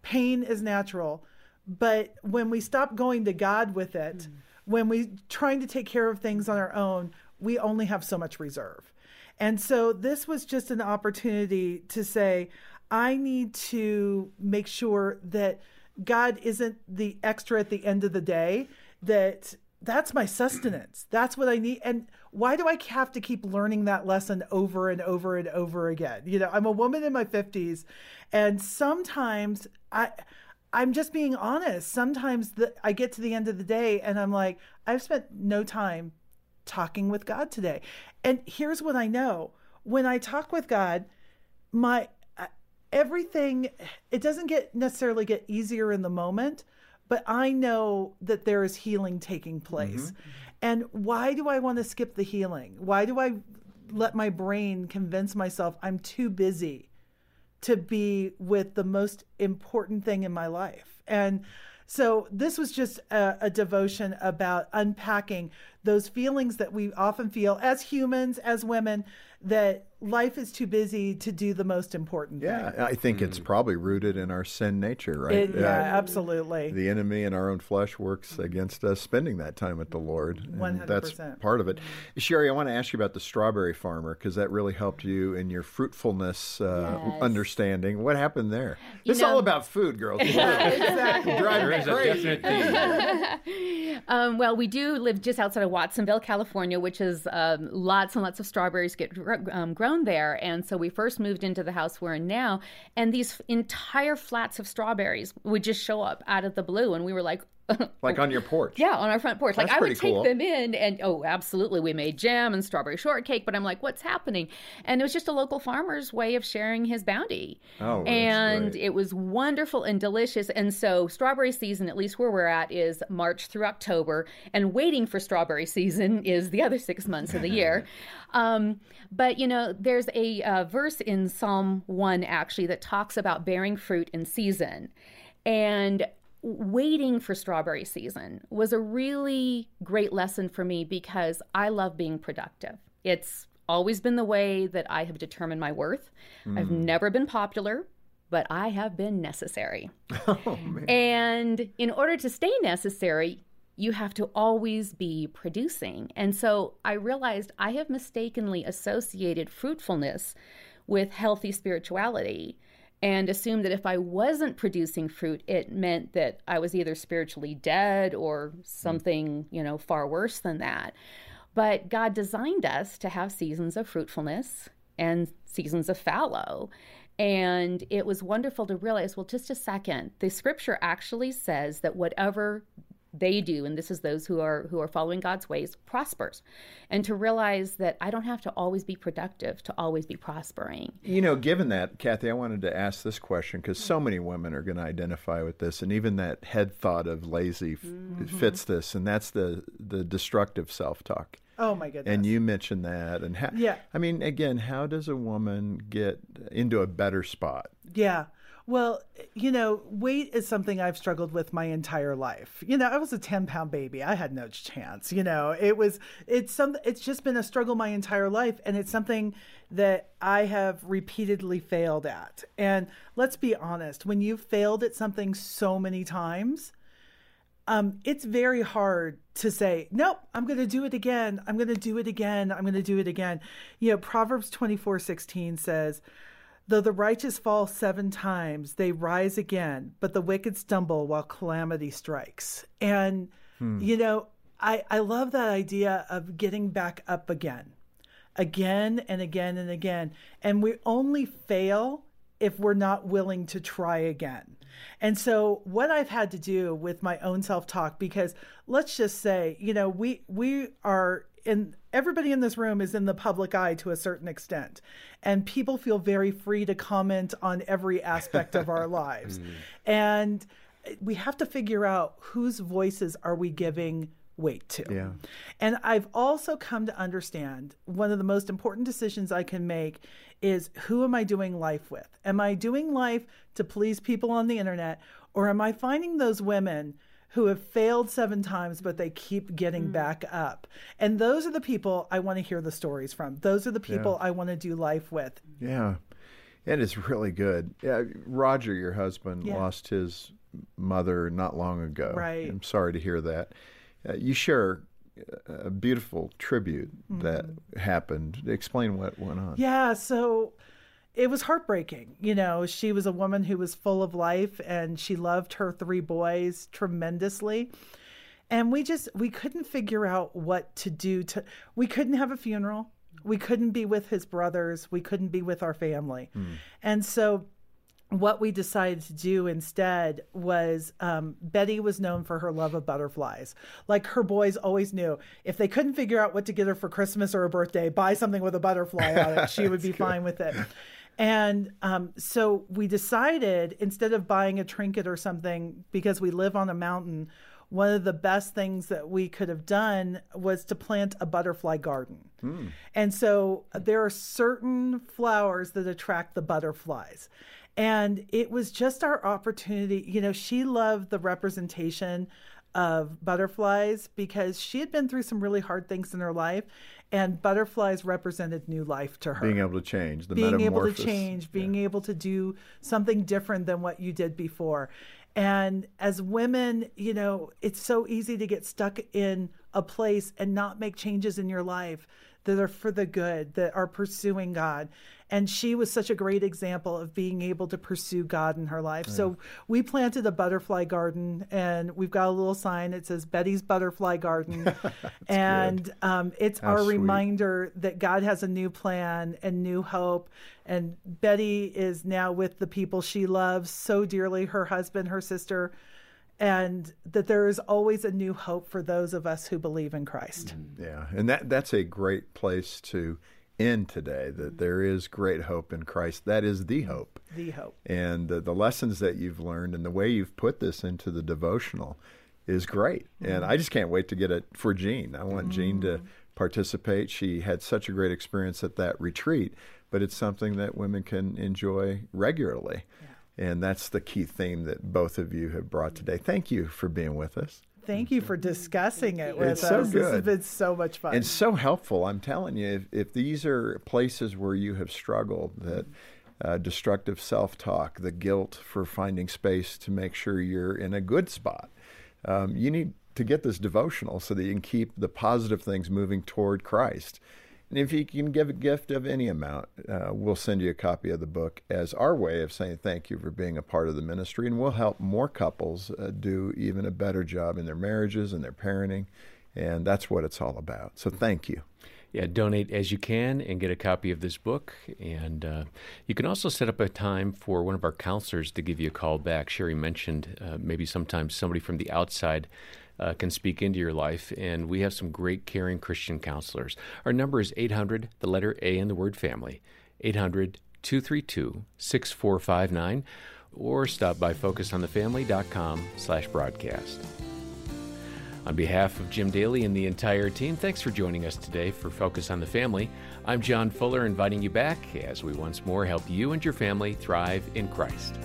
pain is natural, but when we stop going to God with it, mm. when we trying to take care of things on our own, we only have so much reserve. And so this was just an opportunity to say, I need to make sure that God isn't the extra at the end of the day, that that's my sustenance. That's what I need. And why do I have to keep learning that lesson over and over and over again? You know, I'm a woman in my 50s, and sometimes I. I'm just being honest. Sometimes the, I get to the end of the day and I'm like, I've spent no time talking with God today. And here's what I know when I talk with God, my uh, everything, it doesn't get necessarily get easier in the moment, but I know that there is healing taking place. And why do I want to skip the healing? Why do I let my brain convince myself I'm too busy to be with the most important thing in my life? And so this was just a, a devotion about unpacking those feelings that we often feel as humans, as women, that life is too busy to do the most important thing. Yeah, thing. I think it's probably rooted in our sin nature, right? It- yeah, absolutely. The enemy in our own flesh works against us spending that time with the Lord. and That's 100%. That's part of it. Cheri, I want to ask you about the strawberry farmer because that really helped you in your fruitfulness uh, Yes. understanding. What happened there? You It's all about food, girls. exactly. Drive is a crazy. definite theme. Um, well, we do live just outside of Watsonville, California, which is um, lots and lots of strawberries get gr- um, grown there. And so we first moved into the house we're in now, and these entire flats of strawberries would just show up out of the blue, and we were like. Like on your porch. Yeah, on our front porch. Like I would take cool. them in and oh, absolutely. We made jam and strawberry shortcake, but I'm like, what's happening? And it was just a local farmer's way of sharing his bounty. Oh, that's and great. it was wonderful and delicious. And so strawberry season, at least where we're at, is March through October, and waiting for strawberry season is the other six months of the year. Um, but you know, there's a uh, verse in Psalm one actually that talks about bearing fruit in season, and waiting for strawberry season was a really great lesson for me because I love being productive. It's always been the way that I have determined my worth. I've mm. never been popular, but I have been necessary. Oh, and in order to stay necessary, you have to always be producing. And so I realized I have mistakenly associated fruitfulness with healthy spirituality and assumed that if I wasn't producing fruit, it meant that I was either spiritually dead or something, you know, far worse than that. But God designed us to have seasons of fruitfulness and seasons of fallow. And it was wonderful to realize well, just a second, the scripture actually says that whatever they do and this is those who are who are following God's ways prospers and to realize that I don't have to always be productive to always be prospering. You know, given that, Kathi, I wanted to ask this question because so many women are going to identify with this, and even that head thought of lazy mm-hmm. fits this, and that's the the destructive self talk. Oh my goodness! And you mentioned that, and how, yeah, I mean, again, how does a woman get into a better spot? Yeah. Well, you know, weight is something I've struggled with my entire life. You know, I was a 10 pound baby. I had no chance. You know, it was, it's some, it's just been a struggle my entire life. And it's something that I have repeatedly failed at. And let's be honest, when you've failed at something so many times, um, it's very hard to say, nope, I'm going to do it again. I'm going to do it again. I'm going to do it again. You know, Proverbs 24 16 says, Though the righteous fall seven times, they rise again, but the wicked stumble while calamity strikes. And, hmm. you know, I, I love that idea of getting back up again, again and again and again. And we only fail if we're not willing to try again. And so what I've had to do with my own self-talk because let's just say, you know, we we are in everybody in this room is in the public eye to a certain extent and people feel very free to comment on every aspect of our lives mm. and we have to figure out whose voices are we giving weight to yeah. and i've also come to understand one of the most important decisions i can make is who am i doing life with am i doing life to please people on the internet or am i finding those women who have failed seven times, but they keep getting mm. back up. And those are the people I want to hear the stories from. Those are the people yeah. I want to do life with. Yeah. And It is really good. Yeah, Roger, your husband, yeah. lost his mother not long ago. Right. I'm sorry to hear that. Uh, you share a beautiful tribute mm. that happened. Explain what went on. Yeah. So it was heartbreaking. You know, she was a woman who was full of life and she loved her three boys tremendously. And we just we couldn't figure out what to do to we couldn't have a funeral. We couldn't be with his brothers. We couldn't be with our family. Mm. And so what we decided to do instead was um, Betty was known for her love of butterflies. Like her boys always knew if they couldn't figure out what to get her for Christmas or her birthday, buy something with a butterfly on it. She would be good. fine with it. And um, so we decided instead of buying a trinket or something, because we live on a mountain, one of the best things that we could have done was to plant a butterfly garden. Mm. And so there are certain flowers that attract the butterflies. And it was just our opportunity. You know, she loved the representation of butterflies because she had been through some really hard things in her life and butterflies represented new life to her. Being able to change the being able to change being yeah. able to do something different than what you did before. And as women you know it's so easy to get stuck in a place and not make changes in your life that are for the good that are pursuing god and she was such a great example of being able to pursue God in her life. Yeah. So we planted a butterfly garden, and we've got a little sign that says Betty's Butterfly Garden, and um, it's How our sweet. reminder that God has a new plan and new hope. And Betty is now with the people she loves so dearly, her husband, her sister and that there is always a new hope for those of us who believe in Christ. Yeah, and that that's a great place to in today that there is great hope in Christ. That is the hope. The hope. And the, the lessons that you've learned and the way you've put this into the devotional is great. Mm-hmm. And I just can't wait to get it for Jean. I want mm-hmm. Jean to mm-hmm. participate. She had such a great experience at that retreat, but it's something that women can enjoy regularly. Yeah. And that's the key theme that both of you have brought today. Thank you for being with us. Thank you for discussing it with it's us. So good. This has been so much fun. And so helpful. I'm telling you, if, if these are places where you have struggled, that uh, destructive self talk, the guilt for finding space to make sure you're in a good spot, um, you need to get this devotional so that you can keep the positive things moving toward Christ. And if you can give a gift of any amount, uh, we'll send you a copy of the book as our way of saying thank you for being a part of the ministry. And we'll help more couples uh, do even a better job in their marriages and their parenting. And that's what it's all about. So thank you. Yeah, donate as you can and get a copy of this book. And uh, you can also set up a time for one of our counselors to give you a call back. Cheri mentioned uh, maybe sometimes somebody from the outside uh, can speak into your life, and we have some great caring Christian counselors. Our number is 800, the letter A in the word family, 800 232 6459, or stop by focusonthefamily.com slash broadcast. On behalf of Jim Daly and the entire team, thanks for joining us today for Focus on the Family. I'm John Fuller, inviting you back as we once more help you and your family thrive in Christ.